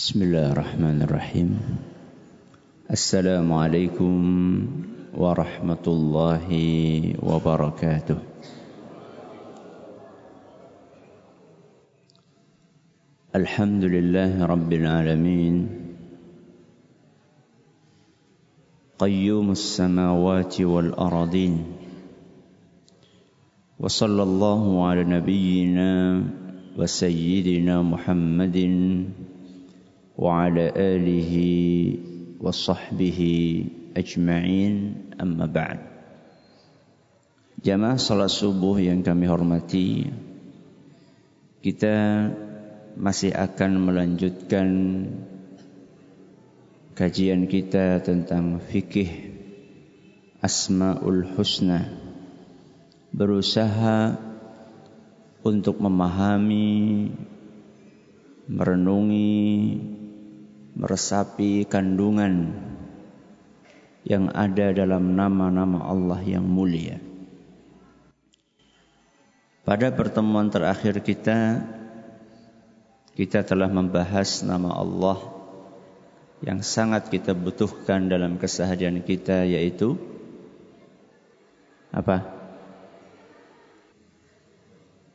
بسم الله الرحمن الرحيم السلام عليكم ورحمة الله وبركاته الحمد لله رب العالمين قيوم السماوات والأرضين وصلى الله على نبينا وسيدنا محمد وعلى آله وصحبه أجمعين أما بعد Jamaah salat subuh yang kami hormati Kita masih akan melanjutkan Kajian kita tentang fikih Asma'ul Husna Berusaha untuk memahami Merenungi meresapi kandungan yang ada dalam nama-nama Allah yang mulia. Pada pertemuan terakhir kita, kita telah membahas nama Allah yang sangat kita butuhkan dalam keseharian kita yaitu apa?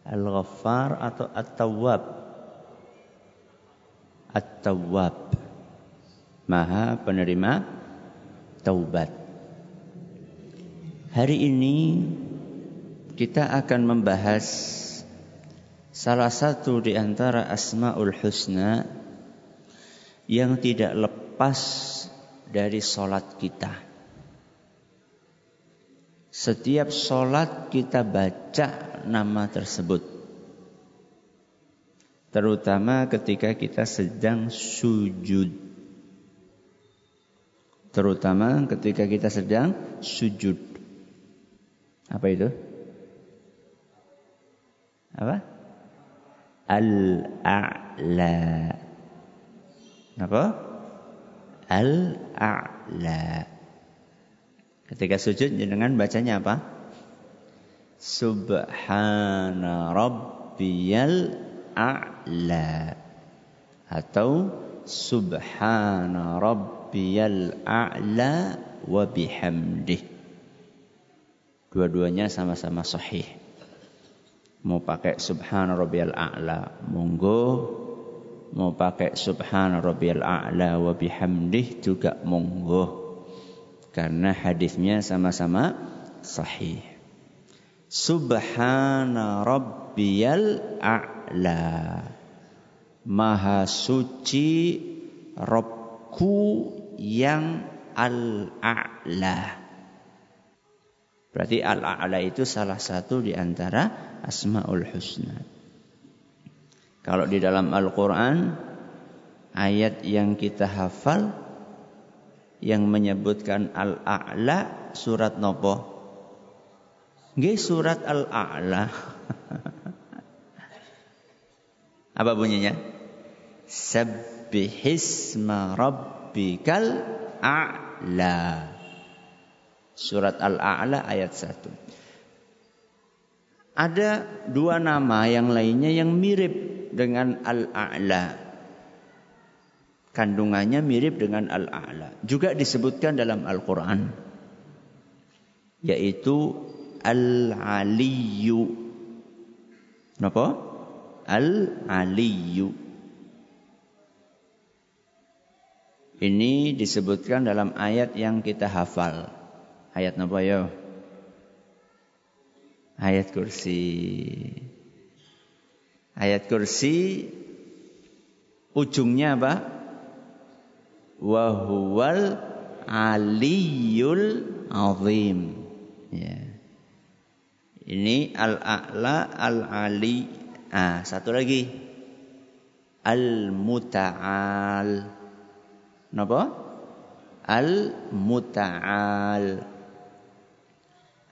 Al-Ghaffar atau At-Tawwab? At-Tawwab. Maha penerima taubat. Hari ini kita akan membahas salah satu di antara Asmaul Husna yang tidak lepas dari solat kita. Setiap solat kita baca nama tersebut. Terutama ketika kita sedang sujud terutama ketika kita sedang sujud. Apa itu? Apa? Al-a'la. Apa? Al-a'la. Ketika sujud dengan bacanya apa? Subhana rabbiyal a'la. Atau subhana rabbiyal rabbiyal a'la wa bihamdih. Dua-duanya sama-sama sahih. Mau pakai subhana rabbiyal a'la, monggo. Mau pakai subhana rabbiyal a'la wa bihamdih juga monggo. Karena hadisnya sama-sama sahih. Subhana rabbiyal a'la. Maha suci Robku yang al-a'la. Berarti al-a'la itu salah satu di antara asmaul husna. Kalau di dalam Al-Quran, ayat yang kita hafal, yang menyebutkan al-a'la, surat nopo? Nggih surat al-a'la. Apa bunyinya? Sabbihisma rabb rabbikal a'la. Surat Al-A'la ayat 1. Ada dua nama yang lainnya yang mirip dengan Al-A'la. Kandungannya mirip dengan Al-A'la. Juga disebutkan dalam Al-Quran. Yaitu Al-Aliyu. Kenapa? Al-Aliyu. Ini disebutkan dalam ayat yang kita hafal. Ayat apa ya? Ayat kursi. Ayat kursi ujungnya apa? Wahuwal aliyul azim. Ya. Ini al-a'la al-ali. Ah, satu lagi. Al-muta'al. Napa? Al-Muta'al.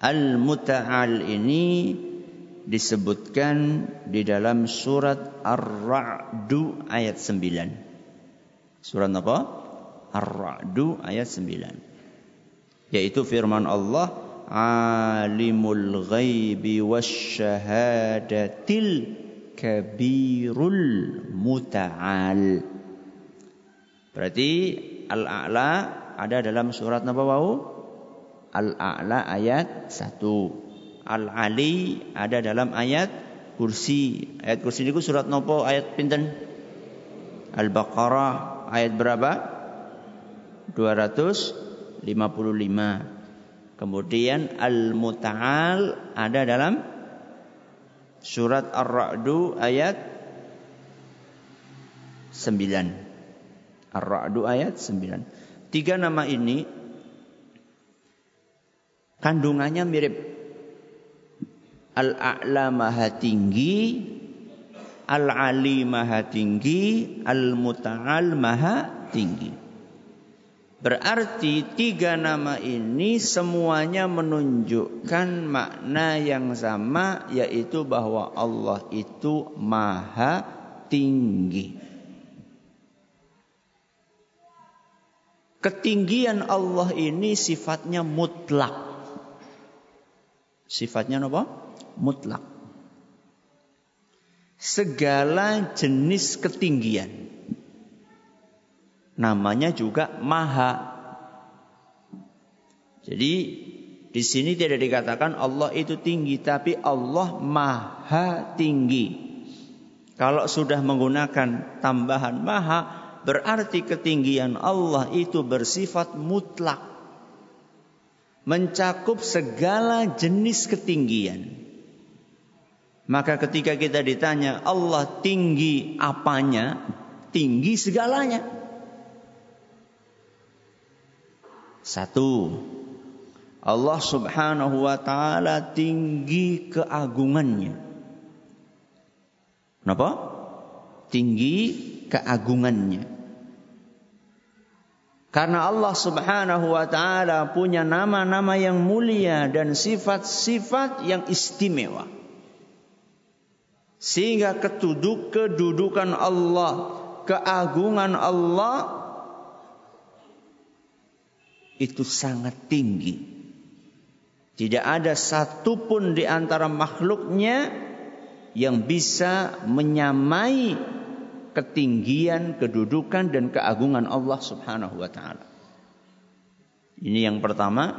Al-Muta'al ini disebutkan di dalam surat Ar-Ra'du ayat 9. Surat apa? Ar-Ra'du ayat 9. Yaitu firman Allah Alimul ghaibi wasyahadatil kabirul muta'al Berarti Al-A'la ada dalam surat napa wau? Al-A'la ayat 1. Al-Ali ada dalam ayat kursi. Ayat kursi itu surat nopo ayat pinten? Al-Baqarah ayat berapa? 255. Kemudian Al-Muta'al ada dalam surat Ar-Ra'du ayat 9. Ar-Ra'du ayat 9. Tiga nama ini kandungannya mirip. Al-A'la maha tinggi, Al-Ali maha tinggi, Al-Muta'al maha tinggi. Berarti tiga nama ini semuanya menunjukkan makna yang sama yaitu bahwa Allah itu maha tinggi. Ketinggian Allah ini sifatnya mutlak. Sifatnya apa? Mutlak. Segala jenis ketinggian namanya juga maha. Jadi di sini tidak dikatakan Allah itu tinggi, tapi Allah maha tinggi. Kalau sudah menggunakan tambahan maha, berarti ketinggian Allah itu bersifat mutlak. Mencakup segala jenis ketinggian. Maka ketika kita ditanya Allah tinggi apanya? Tinggi segalanya. Satu, Allah Subhanahu wa taala tinggi keagungannya. Kenapa? Tinggi keagungannya. Karena Allah Subhanahu wa taala punya nama-nama yang mulia dan sifat-sifat yang istimewa. Sehingga ketuduk kedudukan Allah, keagungan Allah itu sangat tinggi. Tidak ada satupun di antara makhluknya yang bisa menyamai ketinggian, kedudukan dan keagungan Allah Subhanahu wa taala. Ini yang pertama,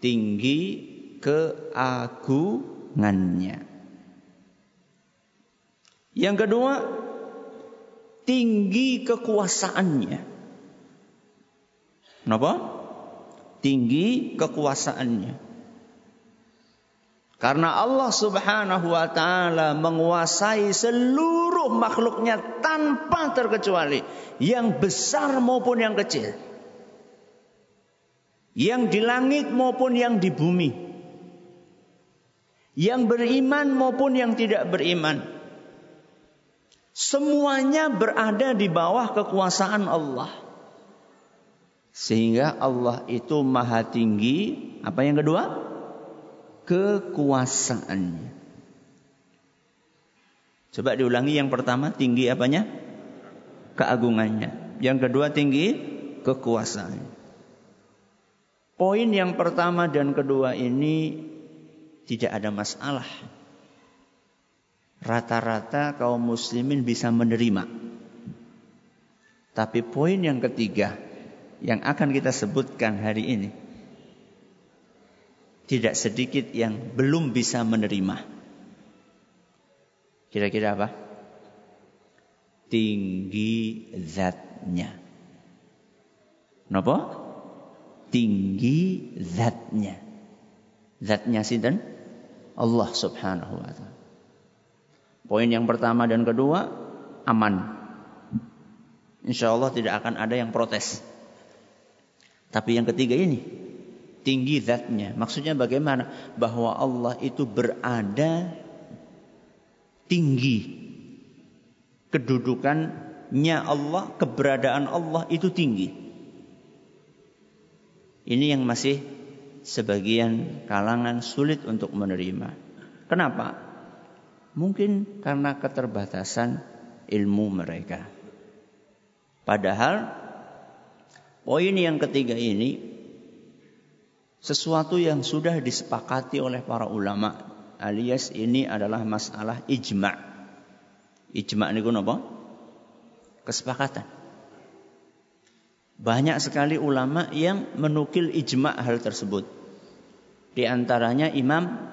tinggi keagungannya. Yang kedua, tinggi kekuasaannya. Kenapa? Tinggi kekuasaannya. Karena Allah subhanahu wa ta'ala menguasai seluruh makhluknya tanpa terkecuali. Yang besar maupun yang kecil. Yang di langit maupun yang di bumi. Yang beriman maupun yang tidak beriman. Semuanya berada di bawah kekuasaan Allah. Sehingga Allah itu maha tinggi. Apa yang kedua? Kekuasaannya. Coba diulangi yang pertama tinggi apanya? Keagungannya. Yang kedua tinggi kekuasaannya. Poin yang pertama dan kedua ini tidak ada masalah. Rata-rata kaum muslimin bisa menerima. Tapi poin yang ketiga yang akan kita sebutkan hari ini tidak sedikit yang belum bisa menerima. Kira-kira apa? Tinggi zatnya. Kenapa? Tinggi zatnya. Zatnya sinten? Allah Subhanahu wa taala. Poin yang pertama dan kedua aman. Insya Allah tidak akan ada yang protes. Tapi yang ketiga ini tinggi zatnya. Maksudnya bagaimana? Bahwa Allah itu berada tinggi. Kedudukannya Allah, keberadaan Allah itu tinggi. Ini yang masih sebagian kalangan sulit untuk menerima. Kenapa? Mungkin karena keterbatasan ilmu mereka. Padahal Poin yang ketiga ini sesuatu yang sudah disepakati oleh para ulama alias ini adalah masalah ijma. Ijma ini apa? Kesepakatan. Banyak sekali ulama yang menukil ijma hal tersebut. Di antaranya Imam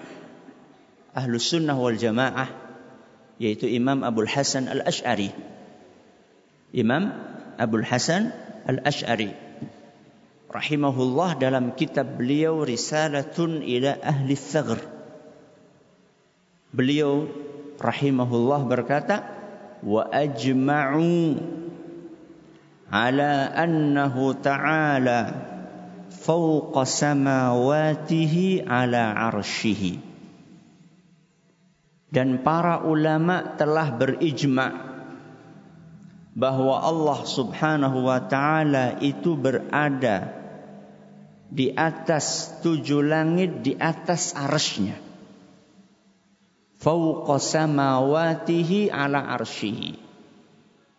Ahlus Sunnah wal Jamaah yaitu Imam Abdul Hasan Al-Ash'ari. Imam Abdul Hasan Al-Ash'ari rahimahullah dalam kitab beliau Risalatun ila Ahli Thagr. Beliau rahimahullah berkata, "Wa ajma'u ala annahu ta'ala fawqa samawatihi ala arshihi. Dan para ulama telah berijma' bahwa Allah Subhanahu wa taala itu berada di atas tujuh langit di atas arsy fauqa samawatihi ala arsyihi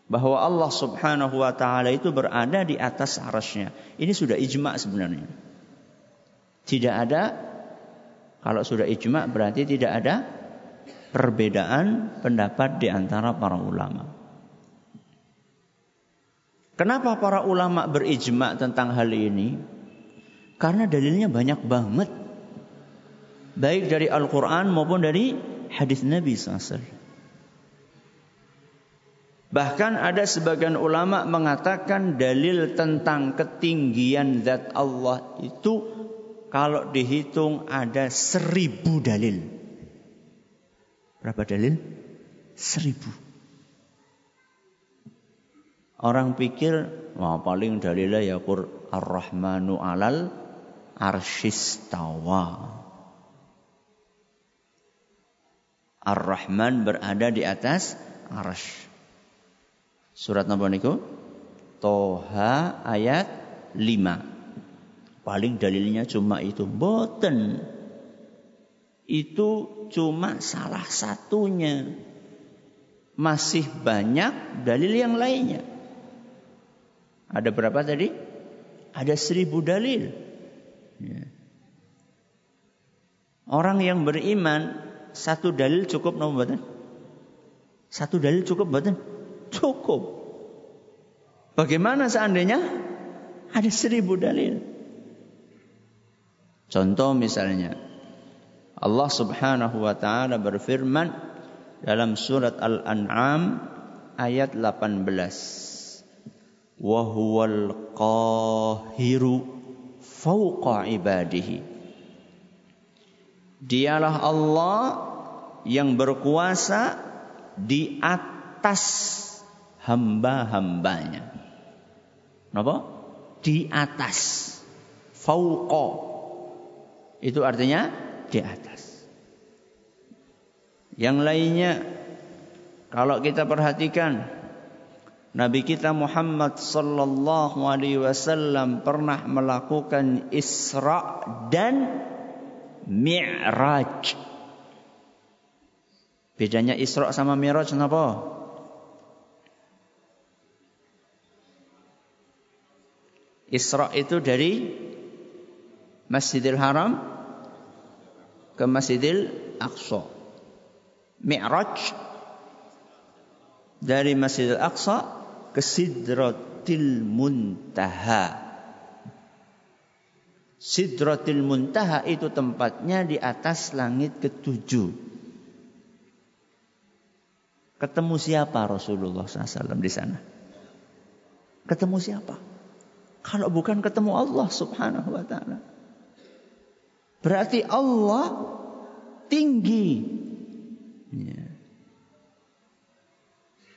bahwa Allah Subhanahu wa taala itu berada di atas arasnya. Ini sudah ijma sebenarnya. Tidak ada kalau sudah ijma berarti tidak ada perbedaan pendapat di antara para ulama. Kenapa para ulama berijma tentang hal ini? Karena dalilnya banyak banget. Baik dari Al-Quran maupun dari hadis Nabi SAW. Bahkan ada sebagian ulama mengatakan dalil tentang ketinggian zat Allah itu kalau dihitung ada seribu dalil. Berapa dalil? Seribu. Orang pikir, wah paling dalilnya ya Qur Ar-Rahmanu alal arshistawa. Ar-Rahman berada di atas arsh. Surat napa niku? Toha ayat 5. Paling dalilnya cuma itu. Boten. Itu cuma salah satunya. Masih banyak dalil yang lainnya. Ada berapa tadi? Ada seribu dalil. Ya. Orang yang beriman satu dalil cukup nomor Satu dalil cukup badan cukup. Bagaimana seandainya ada seribu dalil? Contoh misalnya, Allah Subhanahu wa taala berfirman dalam surat Al-An'am ayat 18. Wa huwal qahiru fawqa ibadihi. Dialah Allah yang berkuasa di atas hamba-hambanya. Napa? Di atas. Fauqa. Itu artinya di atas. Yang lainnya kalau kita perhatikan Nabi kita Muhammad sallallahu alaihi wasallam pernah melakukan Isra dan Mi'raj. Bedanya Isra sama Mi'raj kenapa? Isra itu dari Masjidil Haram ke Masjidil Aqsa. Mi'raj dari Masjidil Aqsa ke Sidratil Muntaha. Sidratil Muntaha itu tempatnya di atas langit ketujuh. Ketemu siapa Rasulullah SAW di sana? Ketemu siapa? Kalau bukan ketemu Allah subhanahu wa ta'ala. Berarti Allah tinggi. Ya.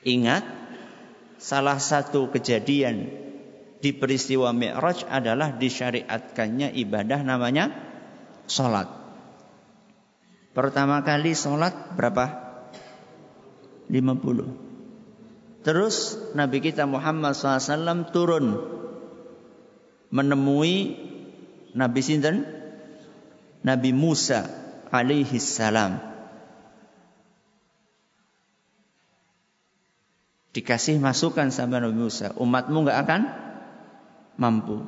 Ingat, salah satu kejadian di peristiwa Mi'raj adalah disyariatkannya ibadah namanya sholat. Pertama kali sholat berapa? 50. Terus Nabi kita Muhammad SAW turun menemui Nabi sinten? Nabi Musa alaihi salam. Dikasih masukan sama Nabi Musa, umatmu nggak akan mampu.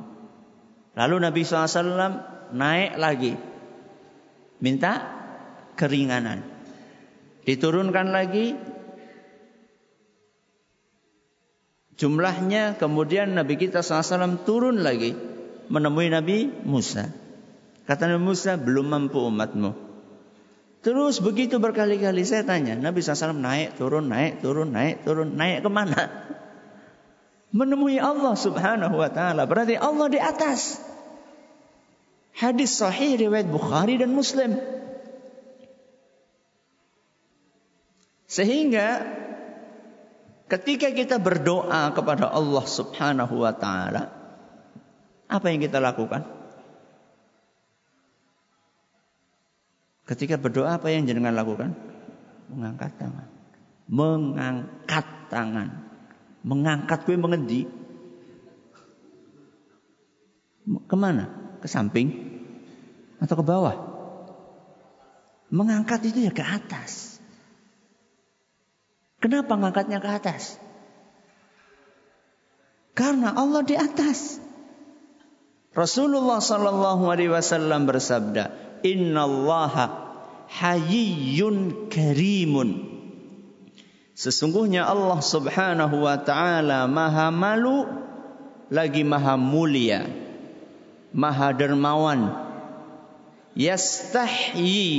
Lalu Nabi SAW naik lagi, minta keringanan. Diturunkan lagi, Jumlahnya kemudian Nabi kita SAW turun lagi menemui Nabi Musa. Kata Nabi Musa, belum mampu umatmu. Terus begitu berkali-kali saya tanya, Nabi SAW naik, turun, naik, turun, naik, turun, naik ke mana? Menemui Allah subhanahu wa ta'ala. Berarti Allah di atas. Hadis sahih riwayat Bukhari dan Muslim. Sehingga ketika kita berdoa kepada Allah Subhanahu wa taala, apa yang kita lakukan? Ketika berdoa apa yang jenengan lakukan? Mengangkat tangan. Mengangkat tangan. Mengangkat gue mengendi? Ke mana? Ke samping? Atau ke bawah? Mengangkat itu ya ke atas. Kenapa ngangkatnya ke atas? Karena Allah di atas. Rasulullah sallallahu alaihi wasallam bersabda, "Innallaha hayyun karimun." Sesungguhnya Allah Subhanahu wa taala Maha malu lagi Maha mulia, Maha dermawan. Yastahyi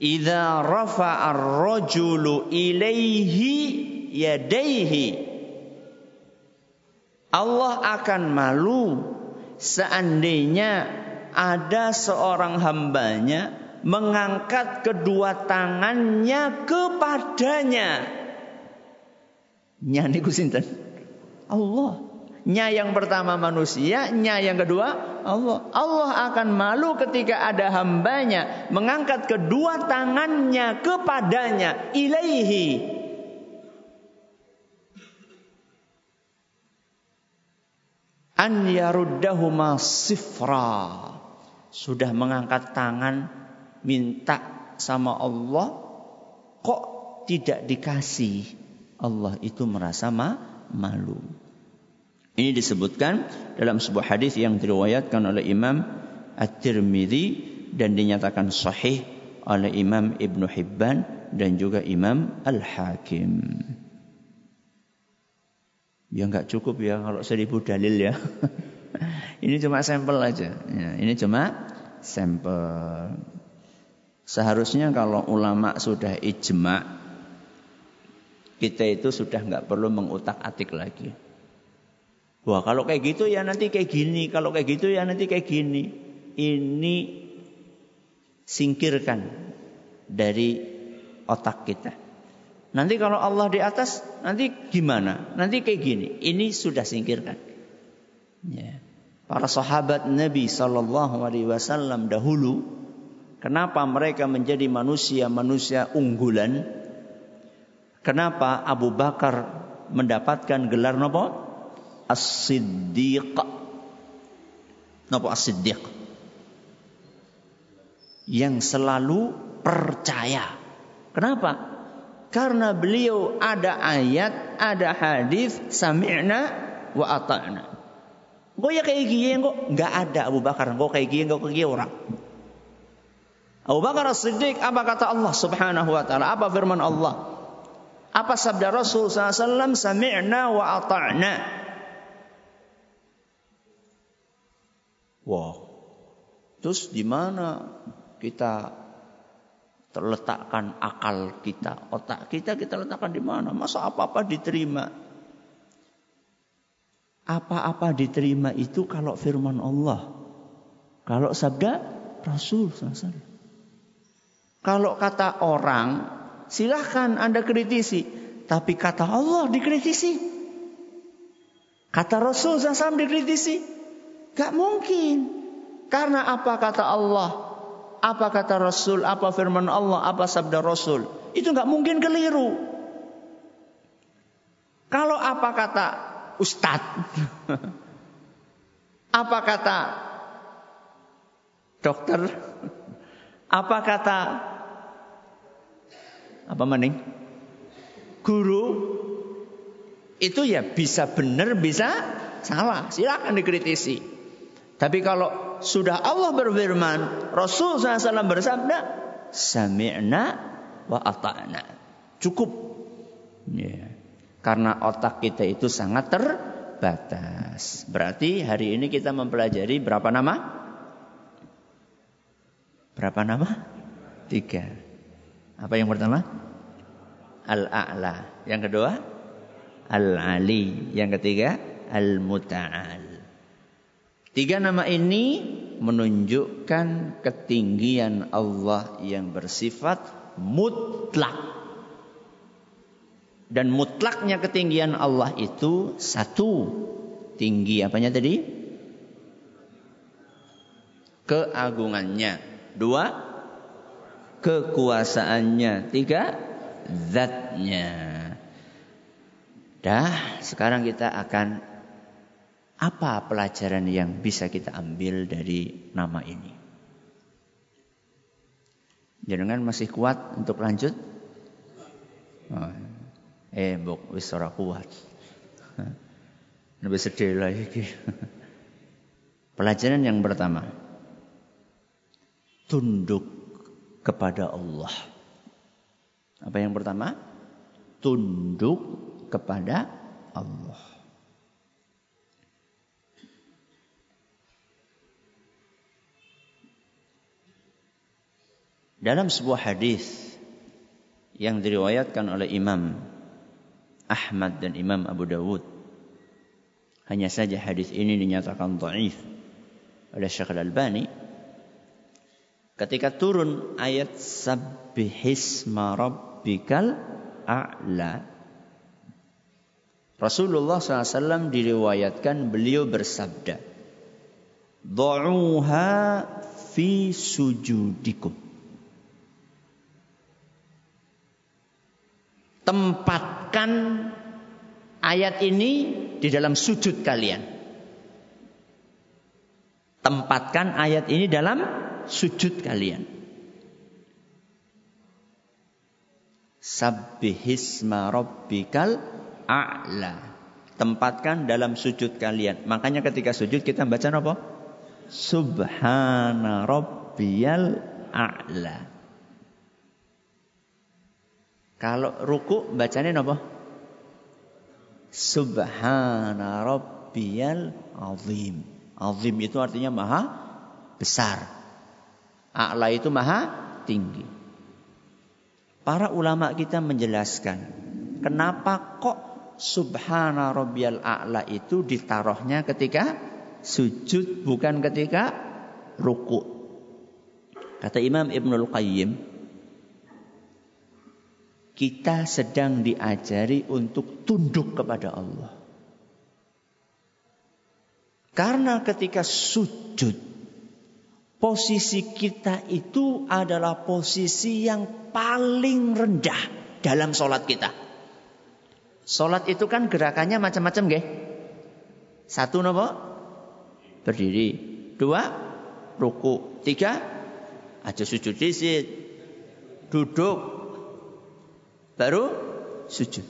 idza rafa'a ar-rajulu ilaihi yadaihi Allah akan malu seandainya ada seorang hambanya mengangkat kedua tangannya kepadanya. Nya niku sinten? Allah. Nya yang pertama manusia, nya yang kedua Allah. Allah akan malu ketika ada hambanya mengangkat kedua tangannya kepadanya ilaihi. An yaruddahuma sifra. Sudah mengangkat tangan minta sama Allah kok tidak dikasih. Allah itu merasa ma malu. Ini disebutkan dalam sebuah hadis yang diriwayatkan oleh Imam At-Tirmidzi dan dinyatakan sahih oleh Imam Ibnu Hibban dan juga Imam Al-Hakim. Ya nggak cukup ya kalau seribu dalil ya. ini cuma sampel aja. Ya, ini cuma sampel. Seharusnya kalau ulama sudah ijma, kita itu sudah nggak perlu mengutak atik lagi. Wah kalau kayak gitu ya nanti kayak gini, kalau kayak gitu ya nanti kayak gini. Ini singkirkan dari otak kita. Nanti kalau Allah di atas, nanti gimana? Nanti kayak gini. Ini sudah singkirkan. Ya. Para sahabat Nabi Shallallahu Alaihi Wasallam dahulu, kenapa mereka menjadi manusia-manusia unggulan? Kenapa Abu Bakar mendapatkan gelar nopo? As-Siddiq. Napa As-Siddiq? Yang selalu percaya. Kenapa? Karena beliau ada ayat, ada hadis, sami'na wa ata'na. Kok ya kayak gini kok nggak ada Abu Bakar, kok kayak gini kok kayak orang. Abu Bakar As-Siddiq apa kata Allah Subhanahu wa taala? Apa firman Allah? Apa sabda Rasul SAW? Sami'na wa ata'na. Wah, terus di mana kita terletakkan akal kita, otak kita kita letakkan di mana? Masa apa-apa diterima? Apa-apa diterima itu kalau firman Allah. Kalau sabda Rasul SAW. Kalau kata orang, silahkan Anda kritisi. Tapi kata Allah dikritisi. Kata Rasul SAW dikritisi. Gak mungkin. Karena apa kata Allah? Apa kata Rasul? Apa firman Allah? Apa sabda Rasul? Itu gak mungkin keliru. Kalau apa kata Ustadz? apa kata dokter? Apa kata apa maning? Guru itu ya bisa benar bisa salah. Silakan dikritisi. Tapi kalau sudah Allah berfirman, Rasul SAW bersabda, Sami'na wa ata'na. Cukup. Ya. Karena otak kita itu sangat terbatas. Berarti hari ini kita mempelajari berapa nama? Berapa nama? Tiga. Apa yang pertama? Al-A'la. Yang kedua? Al-Ali. Yang ketiga? Al-Muta'al. Tiga nama ini menunjukkan ketinggian Allah yang bersifat mutlak. Dan mutlaknya ketinggian Allah itu satu. Tinggi apanya tadi? Keagungannya. Dua. Kekuasaannya. Tiga. Zatnya. Dah, sekarang kita akan apa pelajaran yang bisa kita ambil dari nama ini? Jangan masih kuat untuk lanjut? Oh, eh, bok wis ora kuat. Lebih sedih lagi. Pelajaran yang pertama. Tunduk kepada Allah. Apa yang pertama? Tunduk kepada Allah. Dalam sebuah hadis yang diriwayatkan oleh Imam Ahmad dan Imam Abu Dawud. Hanya saja hadis ini dinyatakan dhaif oleh Syekh Al-Albani. Ketika turun ayat sabbihisma rabbikal a'la. Rasulullah SAW diriwayatkan beliau bersabda. Da'uha fi sujudikum. tempatkan ayat ini di dalam sujud kalian. Tempatkan ayat ini dalam sujud kalian. Sabbihisma rabbikal a'la. Tempatkan dalam sujud kalian. Makanya ketika sujud kita baca apa? Subhana rabbiyal a'la. Kalau ruku bacanya apa? Subhana rabbiyal azim. Azim itu artinya maha besar. A'la itu maha tinggi. Para ulama kita menjelaskan kenapa kok subhana rabbiyal a'la itu ditaruhnya ketika sujud bukan ketika ruku. Kata Imam Ibnul Qayyim, kita sedang diajari untuk tunduk kepada Allah. Karena ketika sujud, posisi kita itu adalah posisi yang paling rendah dalam sholat kita. Sholat itu kan gerakannya macam-macam, gak? Satu nopo berdiri, dua ruku, tiga aja sujud disit, duduk, baru sujud.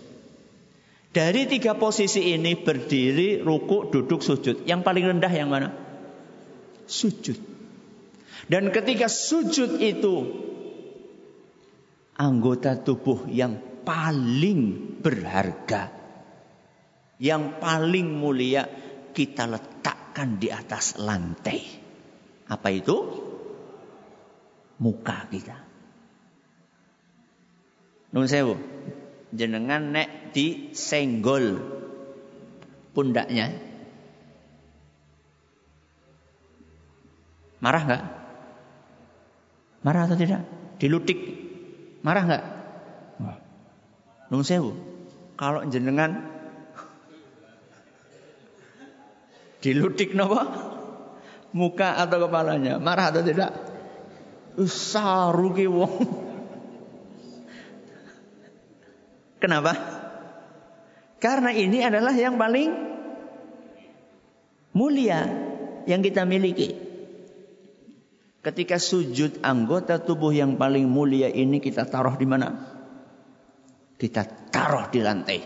Dari tiga posisi ini berdiri, ruku, duduk, sujud. Yang paling rendah yang mana? Sujud. Dan ketika sujud itu anggota tubuh yang paling berharga, yang paling mulia kita letakkan di atas lantai. Apa itu? Muka kita. Nun sewu. Jenengan nek disenggol pundaknya. Marah nggak? Marah atau tidak? Dilutik. Marah nggak? Nun sewu. Kalau jenengan dilutik nopo? Muka atau kepalanya. Marah atau tidak? Saru ki wong. Kenapa? Karena ini adalah yang paling mulia yang kita miliki. Ketika sujud anggota tubuh yang paling mulia ini kita taruh di mana? Kita taruh di lantai.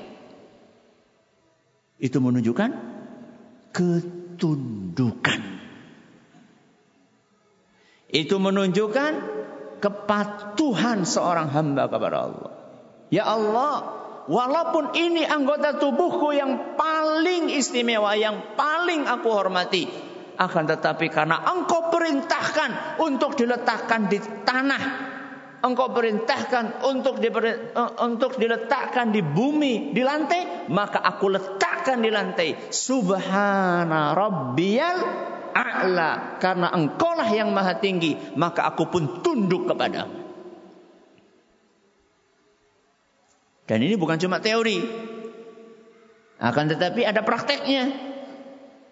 Itu menunjukkan ketundukan. Itu menunjukkan kepatuhan seorang hamba kepada Allah. Ya Allah, walaupun ini anggota tubuhku yang paling istimewa, yang paling aku hormati, akan tetapi karena engkau perintahkan untuk diletakkan di tanah, engkau perintahkan untuk di, untuk diletakkan di bumi, di lantai, maka aku letakkan di lantai. Subhana rabbiyal a'la. Karena engkaulah yang maha tinggi, maka aku pun tunduk kepadamu. Dan ini bukan cuma teori. Akan tetapi ada prakteknya.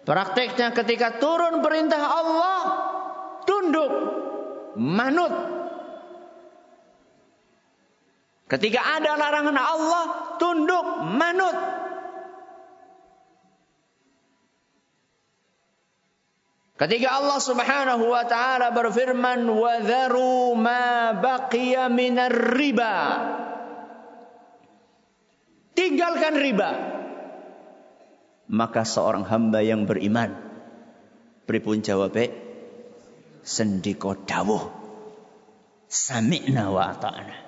Prakteknya ketika turun perintah Allah, tunduk, manut. Ketika ada larangan Allah, tunduk, manut. Ketika Allah Subhanahu wa taala berfirman, "Wa dharu ma baqiya minar riba." tinggalkan riba. Maka seorang hamba yang beriman pripun jawabe sendiko dawuh sami'na wa ata'na.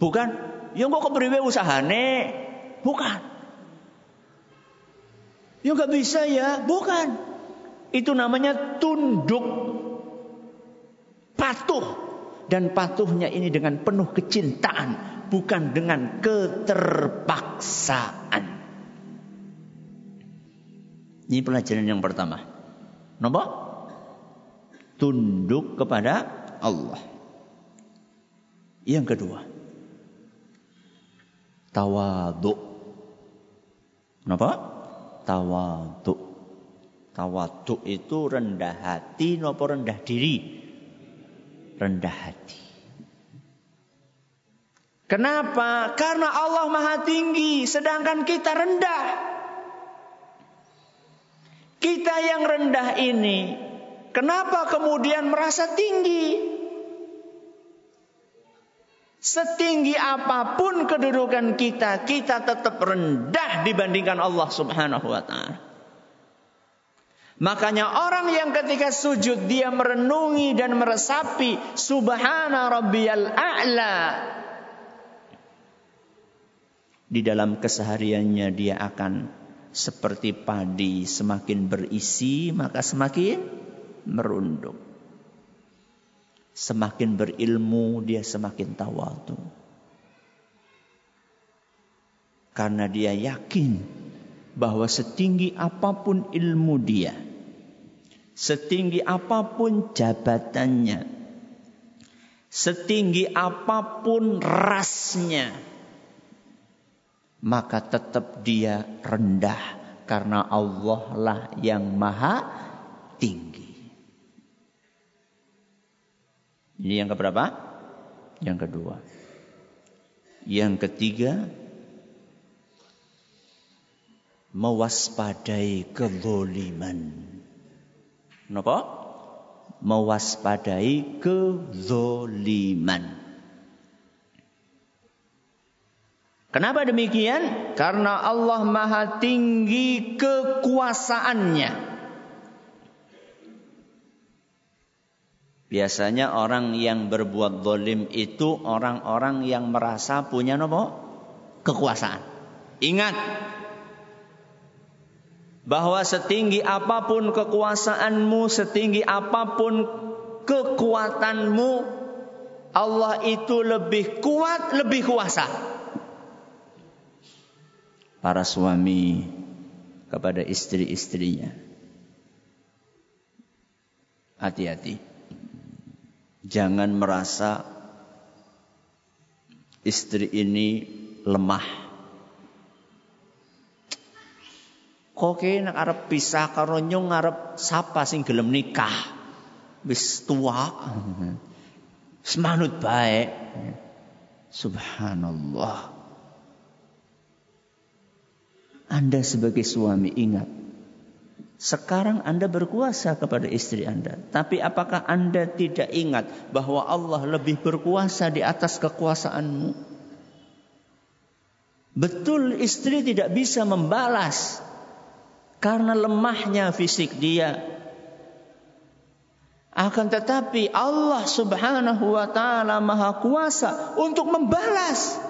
Bukan, yang kok kepriwe usahane? Bukan. Ya nggak bisa ya, bukan. Itu namanya tunduk, patuh, dan patuhnya ini dengan penuh kecintaan bukan dengan keterpaksaan. Ini pelajaran yang pertama. Nomor tunduk kepada Allah. Yang kedua, tawadu. Napa? Tawadu. Tawadu itu rendah hati nopo rendah diri? Rendah hati. Kenapa? Karena Allah Maha Tinggi, sedangkan kita rendah. Kita yang rendah ini, kenapa kemudian merasa tinggi? Setinggi apa pun kedudukan kita, kita tetap rendah dibandingkan Allah Subhanahu wa taala. Makanya orang yang ketika sujud dia merenungi dan meresapi subhana rabbiyal a'la di dalam kesehariannya dia akan seperti padi semakin berisi maka semakin merunduk. Semakin berilmu dia semakin tawadu. Karena dia yakin bahwa setinggi apa pun ilmu dia, setinggi apa pun jabatannya, setinggi apa pun rasnya, maka tetap dia rendah karena Allah lah yang maha tinggi. Ini yang keberapa? Yang kedua. Yang ketiga, mewaspadai kezoliman. Kenapa? Mewaspadai kezoliman. Kenapa demikian? Karena Allah Maha Tinggi kekuasaannya. Biasanya orang yang berbuat zalim itu orang-orang yang merasa punya nopo kekuasaan. Ingat bahwa setinggi apa pun kekuasaanmu, setinggi apa pun kekuatanmu, Allah itu lebih kuat, lebih kuasa para suami kepada istri-istrinya. Hati-hati. Jangan merasa istri ini lemah. Kok nak arep pisah karo nyung arep sapa sing gelem nikah. Wis tua. Semanut baik. Subhanallah. Anda sebagai suami ingat. Sekarang Anda berkuasa kepada istri Anda. Tapi apakah Anda tidak ingat bahwa Allah lebih berkuasa di atas kekuasaanmu? Betul istri tidak bisa membalas karena lemahnya fisik dia. Akan tetapi Allah Subhanahu wa taala Maha Kuasa untuk membalas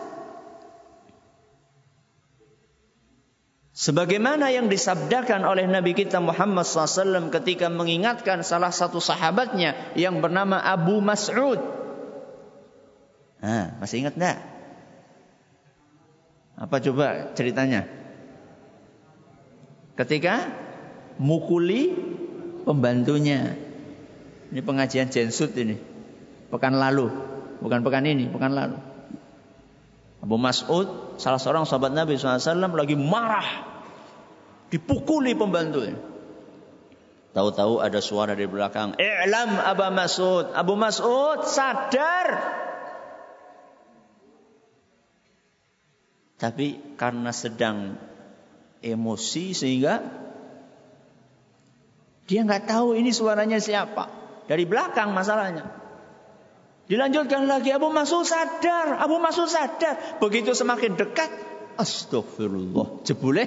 Sebagaimana yang disabdakan oleh Nabi kita Muhammad SAW ketika mengingatkan salah satu sahabatnya yang bernama Abu Mas'ud. Nah, masih ingat enggak? Apa coba ceritanya? Ketika mukuli pembantunya. Ini pengajian jensut ini. Pekan lalu. Bukan pekan ini, pekan lalu. Abu Mas'ud, salah seorang sahabat Nabi SAW lagi marah Dipukuli pembantunya. Tahu-tahu ada suara di belakang. I'lam Abu Mas'ud. Abu Mas'ud sadar. Tapi karena sedang emosi sehingga dia nggak tahu ini suaranya siapa. Dari belakang masalahnya. Dilanjutkan lagi Abu Mas'ud sadar, Abu Mas'ud sadar. Begitu semakin dekat, astagfirullah. Jebule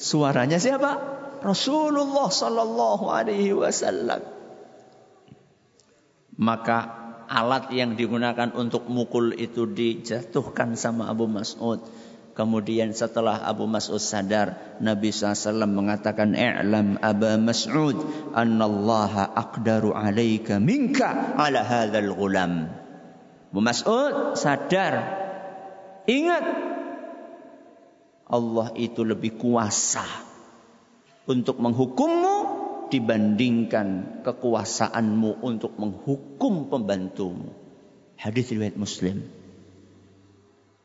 Suaranya siapa? Rasulullah sallallahu alaihi wasallam. Maka alat yang digunakan untuk mukul itu dijatuhkan sama Abu Mas'ud. Kemudian setelah Abu Mas'ud sadar, Nabi SAW mengatakan, I'lam Aba Mas'ud, annallaha aqdaru alaika minka ala hadzal ghulam. Abu Mas'ud sadar, ingat Allah itu lebih kuasa untuk menghukummu dibandingkan kekuasaanmu untuk menghukum pembantumu. Hadis riwayat Muslim.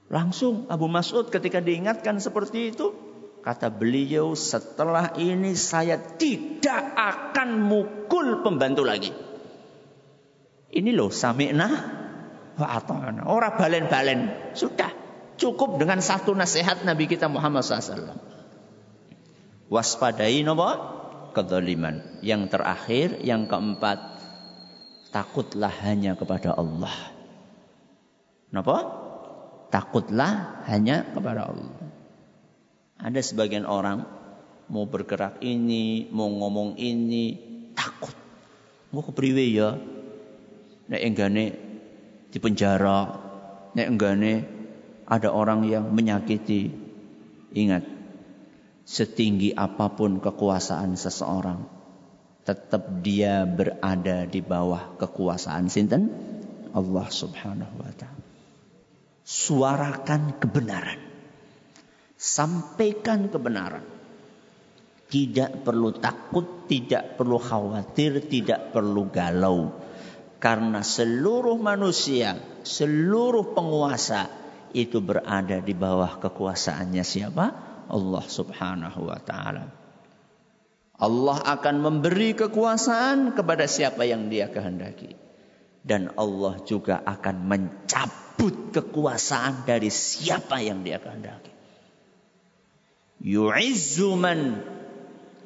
Langsung Abu Mas'ud ketika diingatkan seperti itu, kata beliau, setelah ini saya tidak akan mukul pembantu lagi. Ini loh sami'na wa ata'ana. Orang balen-balen. Sudah. Cukup dengan satu nasihat Nabi kita Muhammad SAW. Waspadai nopo kedoliman. Yang terakhir, yang keempat, takutlah hanya kepada Allah. Nopo? Takutlah hanya kepada Allah. Ada sebagian orang mau bergerak ini, mau ngomong ini, takut. Mau kepriwe ya? Nek enggane di penjara, nek enggane ada orang yang menyakiti. Ingat, setinggi apa pun kekuasaan seseorang, tetap dia berada di bawah kekuasaan sinten Allah Subhanahu wa taala. Suarakan kebenaran. Sampaikan kebenaran. Tidak perlu takut, tidak perlu khawatir, tidak perlu galau. Karena seluruh manusia, seluruh penguasa itu berada di bawah kekuasaannya siapa? Allah Subhanahu wa taala. Allah akan memberi kekuasaan kepada siapa yang Dia kehendaki. Dan Allah juga akan mencabut kekuasaan dari siapa yang Dia kehendaki. Yu'izzu man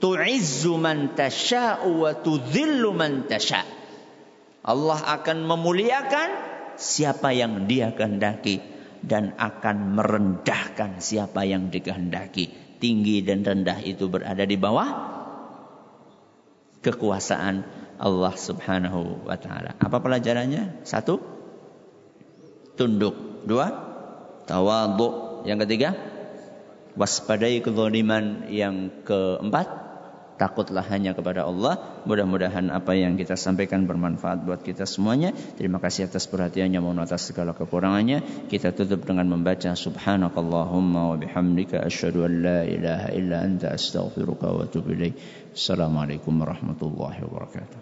tu'izzu man tasha'u wa tudhillu man. Allah akan memuliakan siapa yang Dia kehendaki dan akan merendahkan siapa yang dikehendaki. Tinggi dan rendah itu berada di bawah kekuasaan Allah Subhanahu wa taala. Apa pelajarannya? Satu, tunduk. Dua, tawadhu. Yang ketiga, waspadai kezaliman. Yang keempat, takutlah hanya kepada Allah. Mudah-mudahan apa yang kita sampaikan bermanfaat buat kita semuanya. Terima kasih atas perhatiannya, mohon atas segala kekurangannya. Kita tutup dengan membaca Subhanakallahumma wa bihamdika asyhadu an la ilaha illa anta astaghfiruka wa atubu ilaik. Assalamualaikum warahmatullahi wabarakatuh.